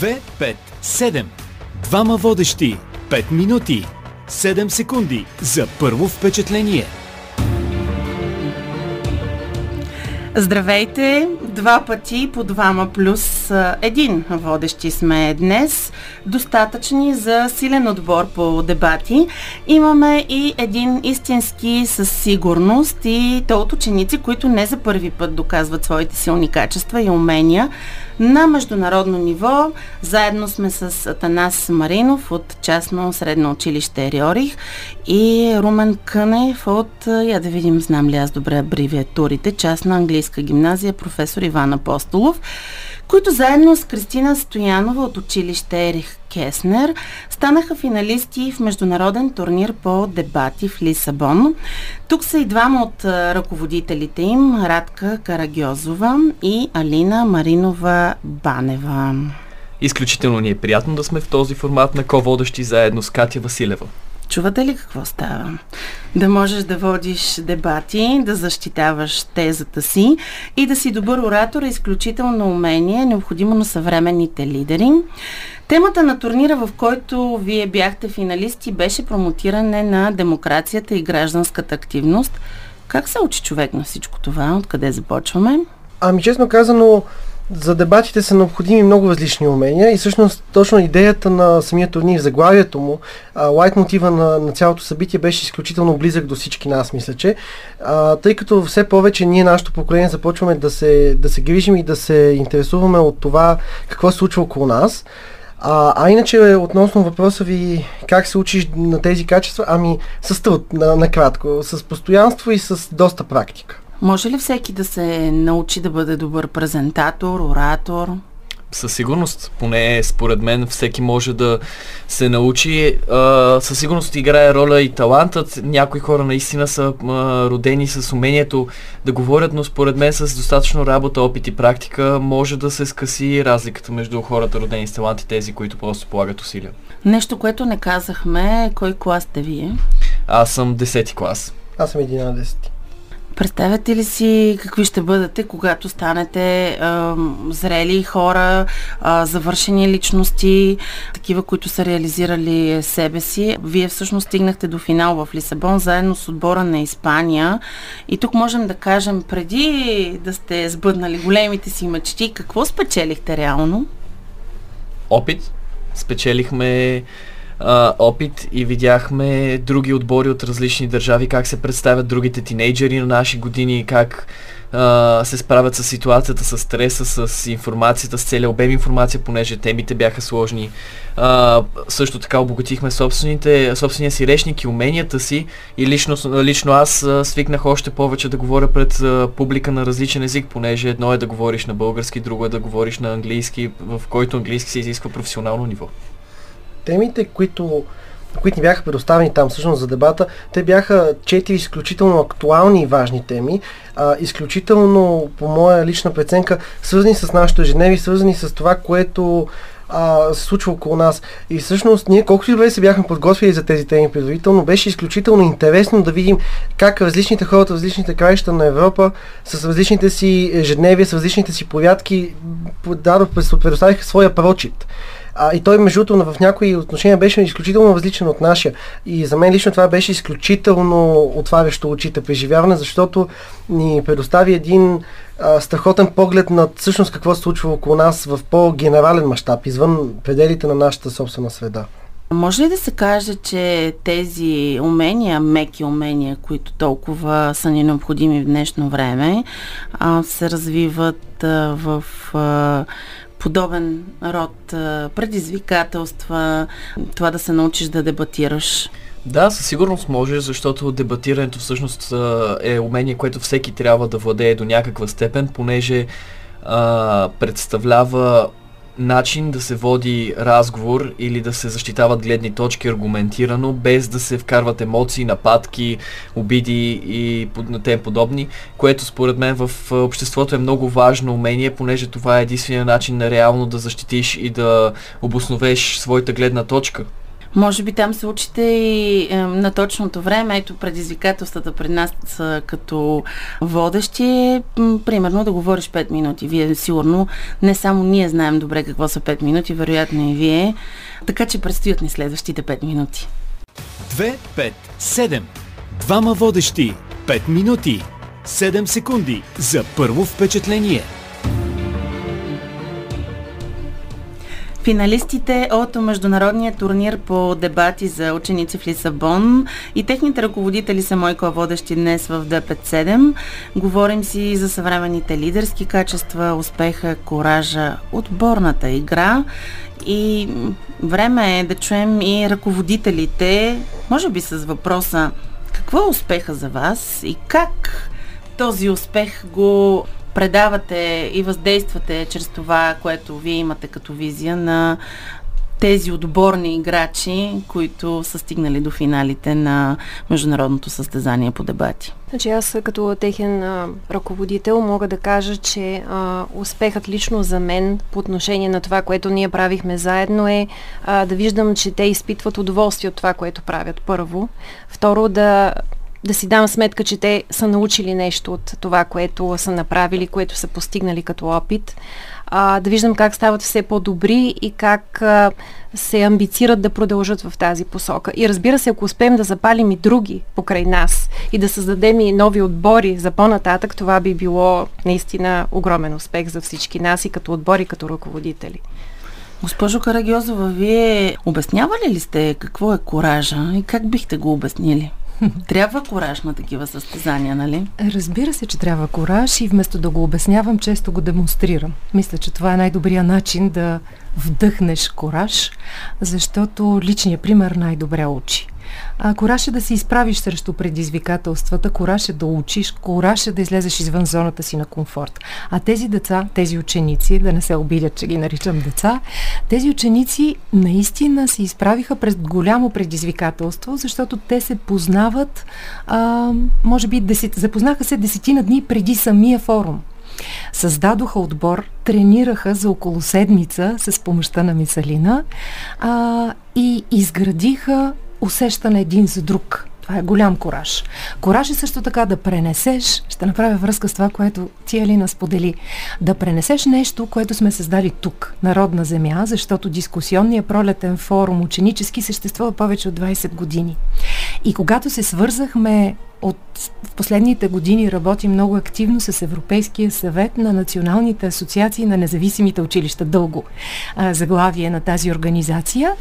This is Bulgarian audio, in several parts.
2, 5, 7. Двама водещи. 5 минути. 7 секунди за първо впечатление. Здравейте! Два пъти по двама плюс един водещи сме днес. Достатъчни за силен отбор по дебати. Имаме и един истински със сигурност и то от ученици, които не за първи път доказват своите силни качества и умения на международно ниво. Заедно сме с Атанас Маринов от частно средно училище Риорих и Румен Кънев от, я да видим, знам ли аз добре абревиатурите, частна английска гимназия, професор Иван Апостолов които заедно с Кристина Стоянова от училище Ерих Кеснер станаха финалисти в международен турнир по дебати в Лисабон. Тук са и двама от ръководителите им, Радка Карагьозова и Алина Маринова Банева. Изключително ни е приятно да сме в този формат на ко-водещи заедно с Катя Василева. Чувате ли какво става? Да можеш да водиш дебати, да защитаваш тезата си и да си добър оратор е изключително умение, необходимо на съвременните лидери. Темата на турнира, в който вие бяхте финалисти, беше промотиране на демокрацията и гражданската активност. Как се учи човек на всичко това? Откъде започваме? Ами честно казано, за дебатите са необходими много различни умения и всъщност точно идеята на самия турнир, заглавието му, лайт мотива на, на цялото събитие беше изключително близък до всички нас, мисля, че. А, тъй като все повече ние, нашето поколение, започваме да се, да се грижим и да се интересуваме от това какво се случва около нас. А, а иначе, относно въпроса ви как се учиш на тези качества, ами с труд, накратко, на с постоянство и с доста практика. Може ли всеки да се научи да бъде добър презентатор, оратор? със сигурност, поне според мен, всеки може да се научи. А, със сигурност играе роля и талантът. Някои хора наистина са а, родени с умението да говорят, но според мен с достатъчно работа, опит и практика може да се скъси разликата между хората родени с талант и тези, които просто полагат усилия. Нещо, което не казахме, кой клас сте вие? Аз съм 10 клас. Аз съм 11. Представяте ли си какви ще бъдете, когато станете а, зрели хора, а, завършени личности, такива, които са реализирали себе си? Вие всъщност стигнахте до финал в Лисабон, заедно с отбора на Испания. И тук можем да кажем, преди да сте сбъднали големите си мечти, какво спечелихте реално? Опит. Спечелихме опит и видяхме други отбори от различни държави, как се представят другите тинейджери на наши години, как а, се справят с ситуацията, с стреса, с информацията, с целия обем информация, понеже темите бяха сложни. А, също така обогатихме собствените, собствения си речник и уменията си и лично, лично аз свикнах още повече да говоря пред а, публика на различен език, понеже едно е да говориш на български, друго е да говориш на английски, в който английски се изисква професионално ниво темите, които, които ни бяха предоставени там всъщност за дебата, те бяха четири изключително актуални и важни теми, а, изключително, по моя лична преценка, свързани с нашето ежедневие, свързани с това, което а, се случва около нас. И всъщност ние колкото и добре се бяхме подготвили за тези теми предварително, беше изключително интересно да видим как различните хора от различните краища на Европа с различните си ежедневия, с различните си порядки предоставиха своя прочит. А, и той, между другото, в някои отношения беше изключително различен от нашия. И за мен лично това беше изключително отварящо очите преживяване, защото ни предостави един а, страхотен поглед над всъщност какво се случва около нас в по-генерален мащаб, извън пределите на нашата собствена среда. Може ли да се каже, че тези умения, меки умения, които толкова са ни необходими в днешно време, се развиват в подобен род предизвикателства, това да се научиш да дебатираш? Да, със сигурност може, защото дебатирането всъщност е умение, което всеки трябва да владее до някаква степен, понеже а, представлява начин да се води разговор или да се защитават гледни точки аргументирано, без да се вкарват емоции, нападки, обиди и тем подобни, което според мен в обществото е много важно умение, понеже това е единствения начин на реално да защитиш и да обосновеш своята гледна точка. Може би там се учите и е, на точното време. Ето предизвикателствата пред нас са като водещи. Е, примерно да говориш 5 минути. Вие сигурно не само ние знаем добре какво са 5 минути, вероятно и вие. Така че предстоят ни следващите 5 минути. 2, 5, 7. Двама водещи. 5 минути. 7 секунди за първо впечатление. Финалистите от международния турнир по дебати за ученици в Лисабон. И техните ръководители са Мойко водещи днес в ДП7. Говорим си за съвременните лидерски качества, успеха, коража, отборната игра. И време е да чуем и ръководителите, може би с въпроса какво е успеха за вас и как този успех го предавате и въздействате чрез това, което вие имате като визия на тези отборни играчи, които са стигнали до финалите на международното състезание по дебати? Значи аз като техен а, ръководител мога да кажа, че а, успехът лично за мен по отношение на това, което ние правихме заедно е а, да виждам, че те изпитват удоволствие от това, което правят първо. Второ, да да си дам сметка, че те са научили нещо от това, което са направили, което са постигнали като опит. А, да виждам как стават все по-добри и как а, се амбицират да продължат в тази посока. И разбира се, ако успеем да запалим и други покрай нас и да създадем и нови отбори за по-нататък, това би било наистина огромен успех за всички нас и като отбори, като ръководители. Госпожо Карагиозова, вие обяснявали ли сте какво е коража и как бихте го обяснили? Трябва кораж на такива състезания, нали? Разбира се, че трябва кораж и вместо да го обяснявам, често го демонстрирам. Мисля, че това е най-добрият начин да вдъхнеш кораж, защото личният пример най-добре учи. А, кораж е да се изправиш срещу предизвикателствата, кораж е да учиш, кораж е да излезеш извън зоната си на комфорт. А тези деца, тези ученици, да не се обидят, че ги наричам деца, тези ученици наистина се изправиха пред голямо предизвикателство, защото те се познават, а, може би, десет, запознаха се десетина дни преди самия форум. Създадоха отбор, тренираха за около седмица с помощта на Мисалина а, и изградиха усещане един за друг. Това е голям кораж. Кораж е също така да пренесеш, ще направя връзка с това, което ти Алина сподели, да пренесеш нещо, което сме създали тук, Народна земя, защото дискусионният пролетен форум ученически съществува повече от 20 години. И когато се свързахме от в последните години работи много активно с Европейския съвет на националните асоциации на независимите училища. Дълго а, заглавие на тази организация.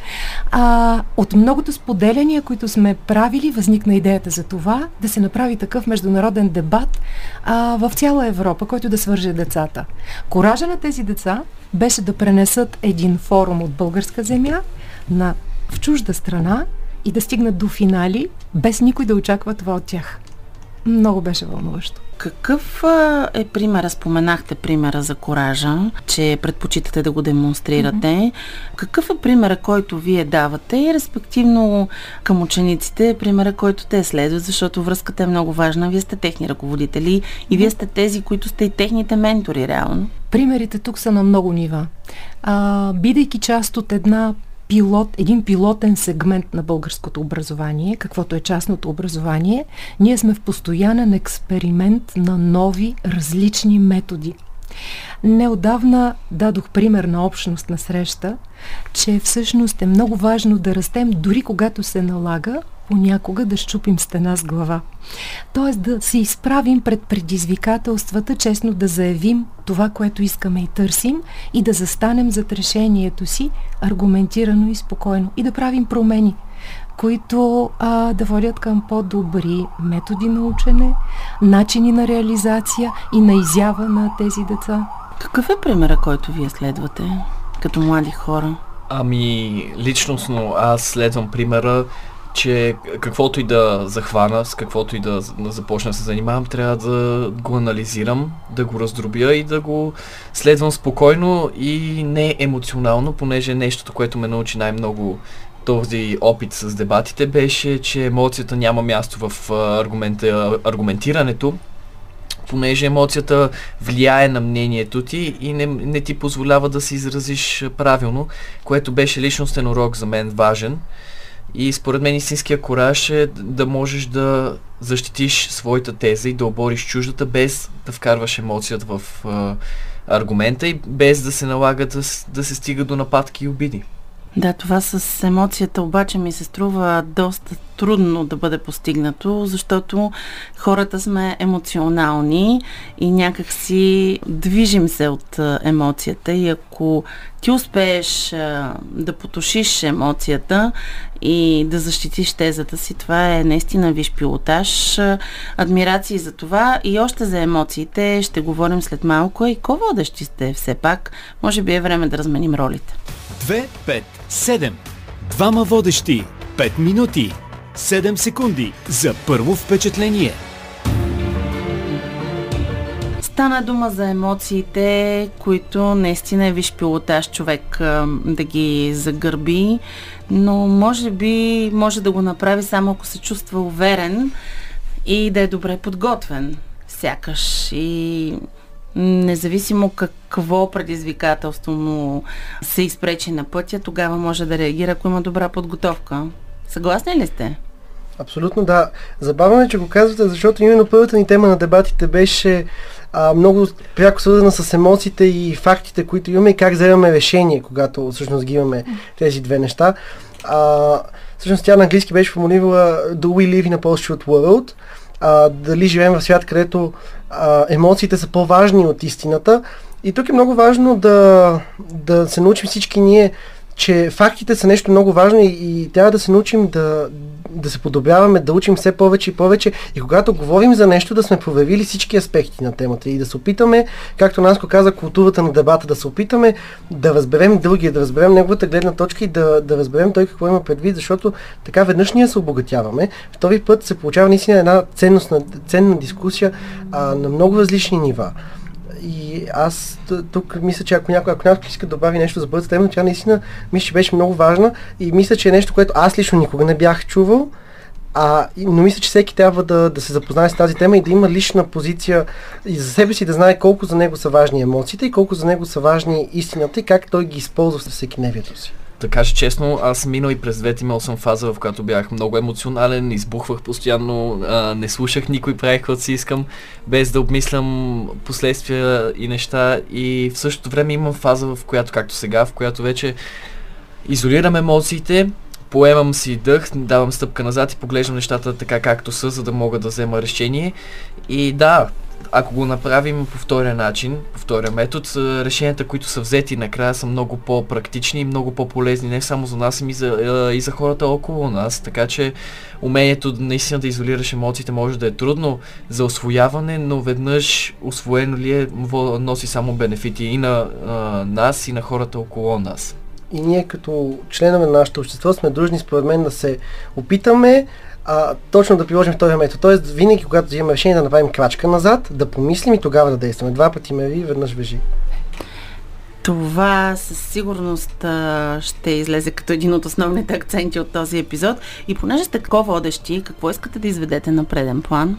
А, от многото споделяния, които сме правили, възникна идеята за това да се направи такъв международен дебат а, в цяла Европа, който да свърже децата. Коража на тези деца беше да пренесат един форум от българска земя на в чужда страна и да стигнат до финали, без никой да очаква това от тях. Много беше вълнуващо. Какъв е примера? Споменахте примера за коража, че предпочитате да го демонстрирате. Mm-hmm. Какъв е примера, който вие давате и респективно към учениците, примера, който те следват, защото връзката е много важна. Вие сте техни ръководители и вие сте тези, които сте и техните ментори, реално. Примерите тук са на много нива. А, бидейки част от една пилот, един пилотен сегмент на българското образование, каквото е частното образование, ние сме в постоянен експеримент на нови, различни методи. Неодавна дадох пример на общност на среща, че всъщност е много важно да растем дори когато се налага понякога да щупим стена с глава. Тоест да се изправим пред предизвикателствата, честно да заявим това, което искаме и търсим и да застанем зад решението си аргументирано и спокойно и да правим промени които а, да водят към по-добри методи на учене, начини на реализация и на изява на тези деца. Какъв е примера, който вие следвате като млади хора? Ами, личностно аз следвам примера че каквото и да захвана, с каквото и да, започна да се занимавам, трябва да го анализирам, да го раздробя и да го следвам спокойно и не емоционално, понеже нещото, което ме научи най-много този опит с дебатите беше, че емоцията няма място в аргумента, аргументирането, понеже емоцията влияе на мнението ти и не, не ти позволява да се изразиш правилно, което беше личностен урок за мен важен И според мен истинския кораж е да можеш да защитиш своята теза и да обориш чуждата без да вкарваш емоцията в а, аргумента и без да се налага да, да се стига до нападки и обиди. Да, това с емоцията обаче ми се струва доста трудно да бъде постигнато, защото хората сме емоционални и някак си движим се от емоцията и ако ти успееш да потушиш емоцията и да защитиш тезата си, това е наистина виш пилотаж. Адмирации за това и още за емоциите ще говорим след малко. И ко водещи сте все пак? Може би е време да разменим ролите. 2, 5, 7. Двама водещи. 5 минути. 7 секунди за първо впечатление. Стана дума за емоциите, които наистина е виж пилотаж човек да ги загърби, но може би може да го направи само ако се чувства уверен и да е добре подготвен. Сякаш и независимо какво предизвикателство му се изпречи на пътя, тогава може да реагира, ако има добра подготовка. Съгласни ли сте? Абсолютно да. Забавно е, че го казвате, защото именно първата ни тема на дебатите беше а, много пряко свързана с емоциите и фактите, които имаме и как вземаме решение, когато всъщност ги имаме тези две неща. А, всъщност тя на английски беше формулирала Do we live in a post-truth world? А, дали живеем в свят, където емоциите са по-важни от истината. И тук е много важно да, да се научим всички ние, че фактите са нещо много важно и, и трябва да се научим да, да се подобряваме, да учим все повече и повече и когато говорим за нещо да сме проверили всички аспекти на темата и да се опитаме, както Наско каза, културата на дебата, да се опитаме да разберем другия, да разберем неговата гледна точка и да, да разберем той какво има предвид, защото така веднъж ние се обогатяваме, втори път се получава наистина една ценностна, ценна дискусия а, на много различни нива. И аз тук мисля, че ако някой, ако някой иска да добави нещо за бързата тема, тя наистина мисля, че беше много важна и мисля, че е нещо, което аз лично никога не бях чувал. А, но мисля, че всеки трябва да, да се запознае с тази тема и да има лична позиция и за себе си да знае колко за него са важни емоциите и колко за него са важни истината и как той ги използва в всеки невието си да кажа честно, аз минал и през двете имал съм фаза, в която бях много емоционален, избухвах постоянно, а, не слушах никой, правих каквото си искам, без да обмислям последствия и неща. И в същото време имам фаза, в която, както сега, в която вече изолирам емоциите, поемам си дъх, давам стъпка назад и поглеждам нещата така както са, за да мога да взема решение. И да, ако го направим по втория начин, по втория метод, решенията, които са взети накрая са много по-практични и много по-полезни не само за нас, и за, и за хората около нас. Така че умението наистина да изолираш емоциите може да е трудно за освояване, но веднъж освоено ли е, носи само бенефити и на а, нас, и на хората около нас. И ние като членове на нашето общество сме длъжни според мен да се опитаме а, точно да приложим този метод. Тоест, винаги, когато взимаме решение да направим крачка назад, да помислим и тогава да действаме. Два пъти ме ви, веднъж вежи. Това със сигурност а, ще излезе като един от основните акценти от този епизод. И понеже сте водещи, какво искате да изведете на преден план?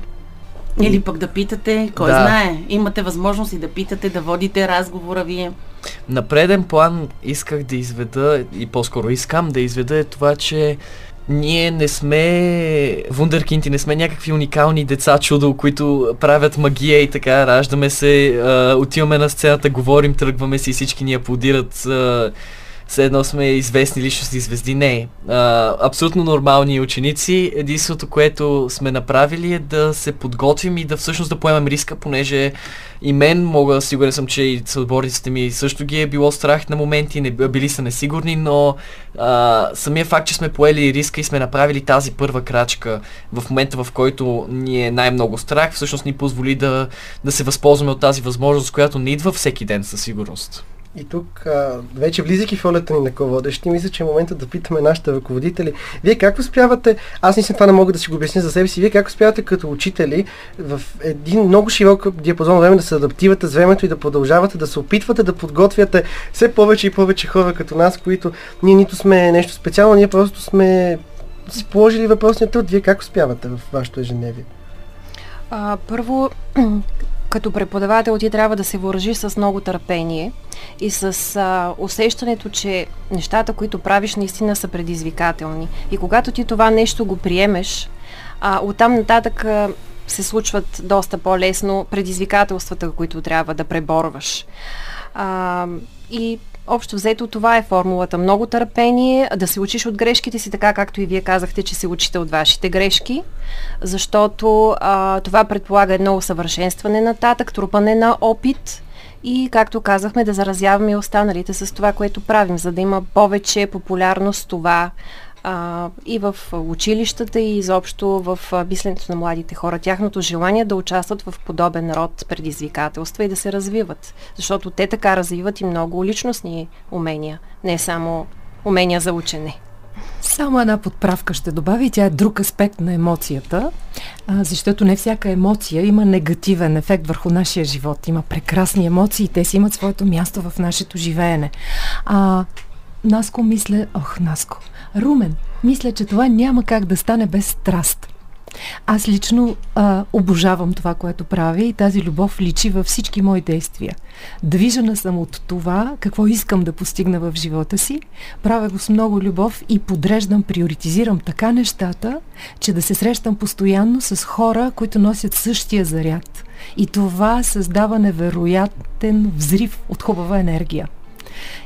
Или пък да питате, кой да. знае, имате възможност и да питате, да водите разговора вие. На преден план исках да изведа, и по-скоро искам да изведа е това, че ние не сме вундеркинти, не сме някакви уникални деца чудо, които правят магия и така, раждаме се, а, отиваме на сцената, говорим, тръгваме си и всички ни аплодират. А, все едно сме известни личности звезди. Не. А, абсолютно нормални ученици. Единството, което сме направили е да се подготвим и да всъщност да поемем риска, понеже и мен мога, сигурен съм, че и съотборниците ми също ги е било страх на моменти, не, били са несигурни, но а, самия факт, че сме поели риска и сме направили тази първа крачка в момента, в който ни е най-много страх, всъщност ни позволи да, да се възползваме от тази възможност, която не идва всеки ден със сигурност. И тук, а, вече влизайки в ролята ни на ководещи, мисля, че е момента да питаме нашите ръководители. Вие как успявате, аз наистина това не мога да си го обясня за себе си, вие как успявате като учители в един много широк диапазон време да се адаптивате с времето и да продължавате да се опитвате да подготвяте все повече и повече хора като нас, които ние нито сме нещо специално, ние просто сме си положили въпросния труд. Вие как успявате в вашето ежедневие? Първо, като преподавател ти трябва да се въоръжиш с много търпение и с а, усещането, че нещата, които правиш, наистина са предизвикателни. И когато ти това нещо го приемеш, а, оттам нататък а, се случват доста по-лесно предизвикателствата, които трябва да преборваш. А, и Общо взето това е формулата. Много търпение, да се учиш от грешките си, така както и вие казахте, че се учите от вашите грешки, защото а, това предполага едно усъвършенстване нататък, трупане на опит и, както казахме, да заразяваме останалите с това, което правим, за да има повече популярност това а, и в училищата и изобщо в мисленето на младите хора. Тяхното желание да участват в подобен род предизвикателства и да се развиват. Защото те така развиват и много личностни умения, не само умения за учене. Само една подправка ще добавя и тя е друг аспект на емоцията, защото не всяка емоция има негативен ефект върху нашия живот. Има прекрасни емоции и те си имат своето място в нашето живеене. А, Наско мисля, ох, Наско, Румен, мисля, че това няма как да стане без страст. Аз лично а, обожавам това, което правя и тази любов личи във всички мои действия. Движена съм от това, какво искам да постигна в живота си, правя го с много любов и подреждам, приоритизирам така нещата, че да се срещам постоянно с хора, които носят същия заряд. И това създава невероятен взрив от хубава енергия.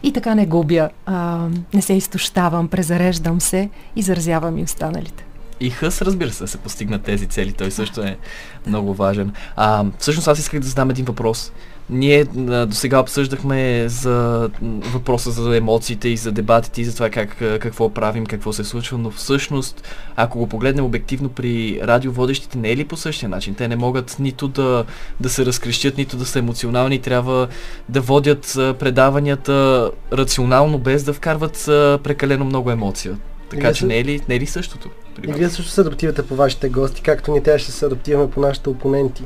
И така не губя, а, не се изтощавам, презареждам се и заразявам и останалите. И хъс, разбира се, да се постигнат тези цели. Той също е много важен. А, всъщност аз исках да задам един въпрос. Ние до сега обсъждахме за въпроса за емоциите и за дебатите и за това как, какво правим, какво се случва, но всъщност, ако го погледнем обективно при радиоводещите, не е ли по същия начин? Те не могат нито да, да се разкрещят, нито да са емоционални, трябва да водят предаванията рационално, без да вкарват прекалено много емоция. Така че не е ли, не е ли същото? И вие също се адаптирате по вашите гости, както ние трябва ще се адаптираме по нашите опоненти.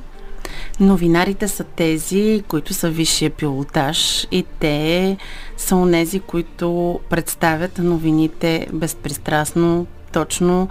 Новинарите са тези, които са висшия пилотаж и те са онези, които представят новините безпристрастно, точно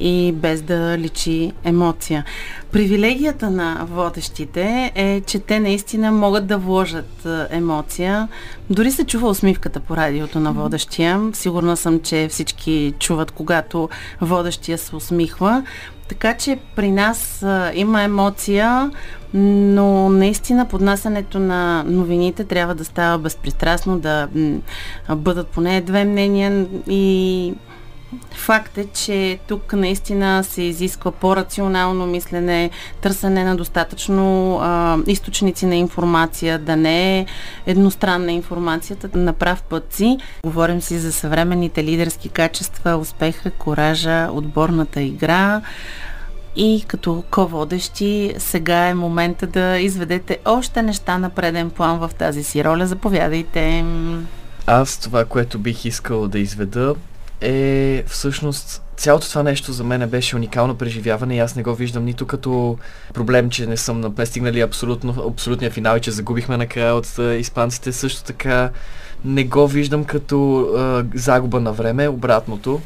и без да личи емоция. Привилегията на водещите е, че те наистина могат да вложат емоция. Дори се чува усмивката по радиото на водещия. Сигурна съм, че всички чуват, когато водещия се усмихва. Така че при нас а, има емоция, но наистина поднасянето на новините трябва да става безпристрастно, да м- бъдат поне две мнения и Факт е, че тук наистина се изисква по-рационално мислене, търсене на достатъчно а, източници на информация, да не е едностранна информацията, на прав път си. Говорим си за съвременните лидерски качества, успеха, коража, отборната игра. И като ко-водещи, сега е момента да изведете още неща на преден план в тази си роля. Заповядайте. Аз това, което бих искал да изведа е всъщност цялото това нещо за мен беше уникално преживяване и аз не го виждам нито като проблем, че не съм стигнали абсолютно, абсолютния финал и че загубихме накрая от испанците. Също така не го виждам като а, загуба на време, обратното.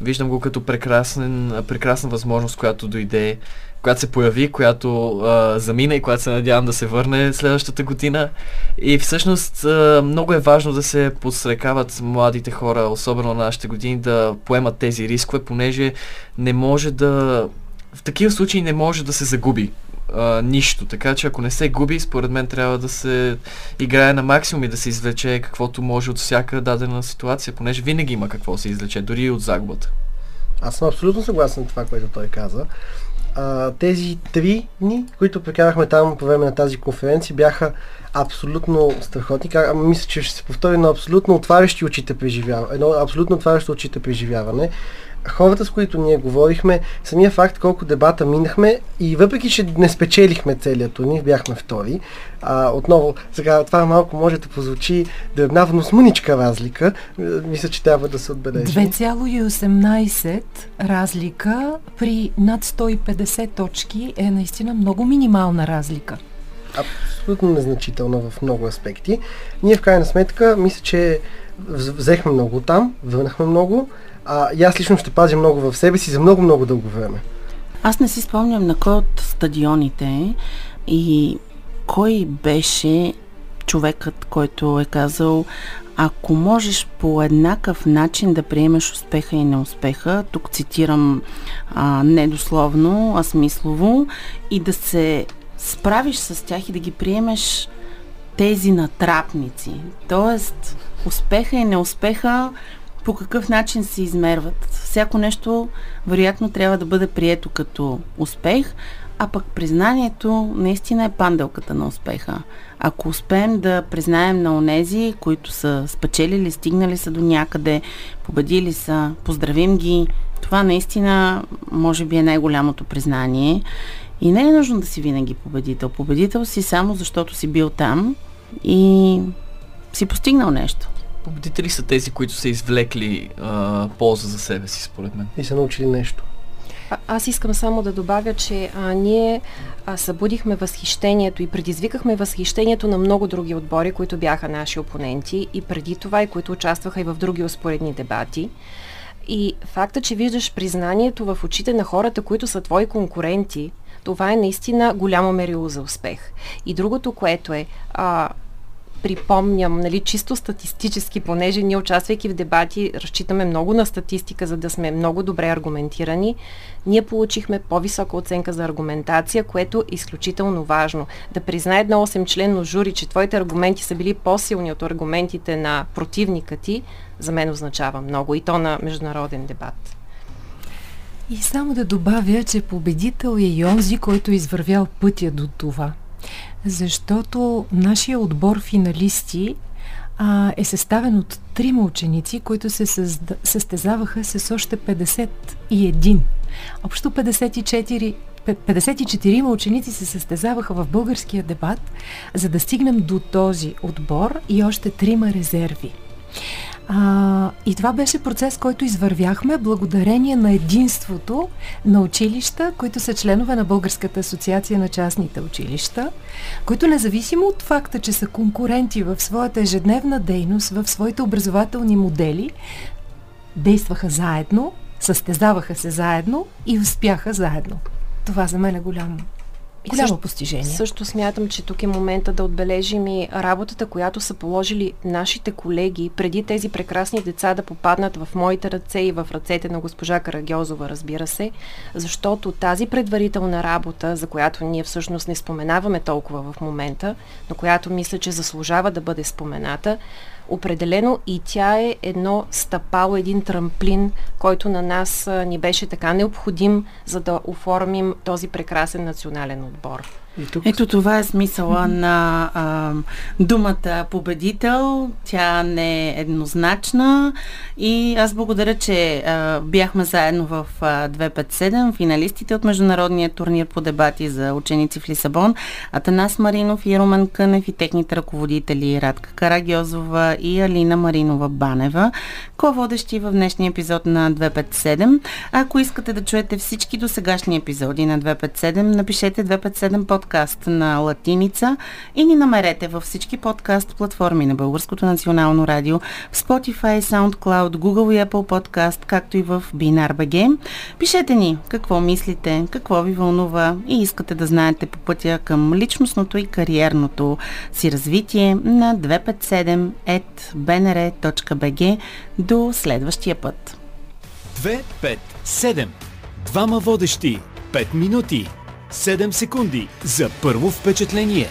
Виждам го като прекрасен, прекрасна възможност, която дойде която се появи, която а, замина и която се надявам да се върне следващата година. И всъщност а, много е важно да се подстрекават младите хора, особено на нашите години, да поемат тези рискове, понеже не може да... В такива случаи не може да се загуби а, нищо. Така че ако не се губи, според мен трябва да се играе на максимум и да се извлече каквото може от всяка дадена ситуация, понеже винаги има какво се извлече, дори и от загубата. Аз съм абсолютно съгласен с това, което той каза тези три дни, които прекарахме там по време на тази конференция, бяха абсолютно страхотни. А, мисля, че ще се повтори на абсолютно отварящи очите преживяване. Едно абсолютно отварящо очите преживяване хората, с които ние говорихме, самия факт колко дебата минахме и въпреки, че не спечелихме целият турнир, бяхме втори. А, отново, сега това малко може да позвучи дребна, но с мъничка разлика. Мисля, че трябва да се отбележи. 2,18 разлика при над 150 точки е наистина много минимална разлика абсолютно незначителна в много аспекти. Ние в крайна сметка, мисля, че взехме много там, върнахме много, а, и аз лично ще пазя много в себе си за много-много дълго време. Аз не си спомням на кой от стадионите и кой беше човекът, който е казал ако можеш по еднакъв начин да приемеш успеха и неуспеха, тук цитирам а, недословно, а смислово, и да се справиш с тях и да ги приемеш тези натрапници. Тоест, успеха и неуспеха по какъв начин се измерват. Всяко нещо, вероятно, трябва да бъде прието като успех, а пък признанието наистина е панделката на успеха. Ако успеем да признаем на онези, които са спечелили, стигнали са до някъде, победили са, поздравим ги, това наистина може би е най-голямото признание. И не е нужно да си винаги победител. Победител си само защото си бил там и си постигнал нещо. Победители са тези, които са извлекли а, полза за себе си, според мен. И са научили нещо. А, аз искам само да добавя, че а, ние а, събудихме възхищението и предизвикахме възхищението на много други отбори, които бяха наши опоненти и преди това и които участваха и в други успоредни дебати. И факта, че виждаш признанието в очите на хората, които са твои конкуренти, това е наистина голямо мерило за успех. И другото, което е, а, припомням, нали, чисто статистически, понеже ние участвайки в дебати, разчитаме много на статистика, за да сме много добре аргументирани, ние получихме по-висока оценка за аргументация, което е изключително важно. Да признае едно 8-членно жури, че твоите аргументи са били по-силни от аргументите на противника ти, за мен означава много и то на международен дебат. И само да добавя, че победител е и онзи, който е извървял пътя до това – защото нашия отбор финалисти а, е съставен от трима ученици, които се създа, състезаваха с още 51. Общо 54 54 ученици се състезаваха в българския дебат, за да стигнем до този отбор и още трима резерви. А, и това беше процес, който извървяхме благодарение на единството на училища, които са членове на Българската асоциация на частните училища, които независимо от факта, че са конкуренти в своята ежедневна дейност, в своите образователни модели, действаха заедно, състезаваха се заедно и успяха заедно. Това за мен е голямо Голямо също, постижение. Също смятам, че тук е момента да отбележим и работата, която са положили нашите колеги преди тези прекрасни деца да попаднат в моите ръце и в ръцете на госпожа Карагьозова, разбира се, защото тази предварителна работа, за която ние всъщност не споменаваме толкова в момента, но която мисля, че заслужава да бъде спомената, определено и тя е едно стъпало, един трамплин, който на нас ни беше така необходим, за да оформим този прекрасен национален отбор. Тук... Ето това е смисъла на а, думата победител. Тя не е еднозначна и аз благодаря, че а, бяхме заедно в а, 257, финалистите от Международния турнир по дебати за ученици в Лисабон, Атанас Маринов и Румен Кънев и техните ръководители Радка Карагьозова и Алина Маринова Банева, ко-водещи в днешния епизод на 257. Ако искате да чуете всички досегашни епизоди на 257, напишете 257 подкаст на Латиница и ни намерете във всички подкаст платформи на Българското национално радио, в Spotify, SoundCloud, Google и Apple Podcast, както и в BinarBG. Пишете ни какво мислите, какво ви вълнува и искате да знаете по пътя към личностното и кариерното си развитие на 257.bnr.bg до следващия път. 2, 5, 7. Двама водещи. 5 минути. 7 секунди за първо впечатление.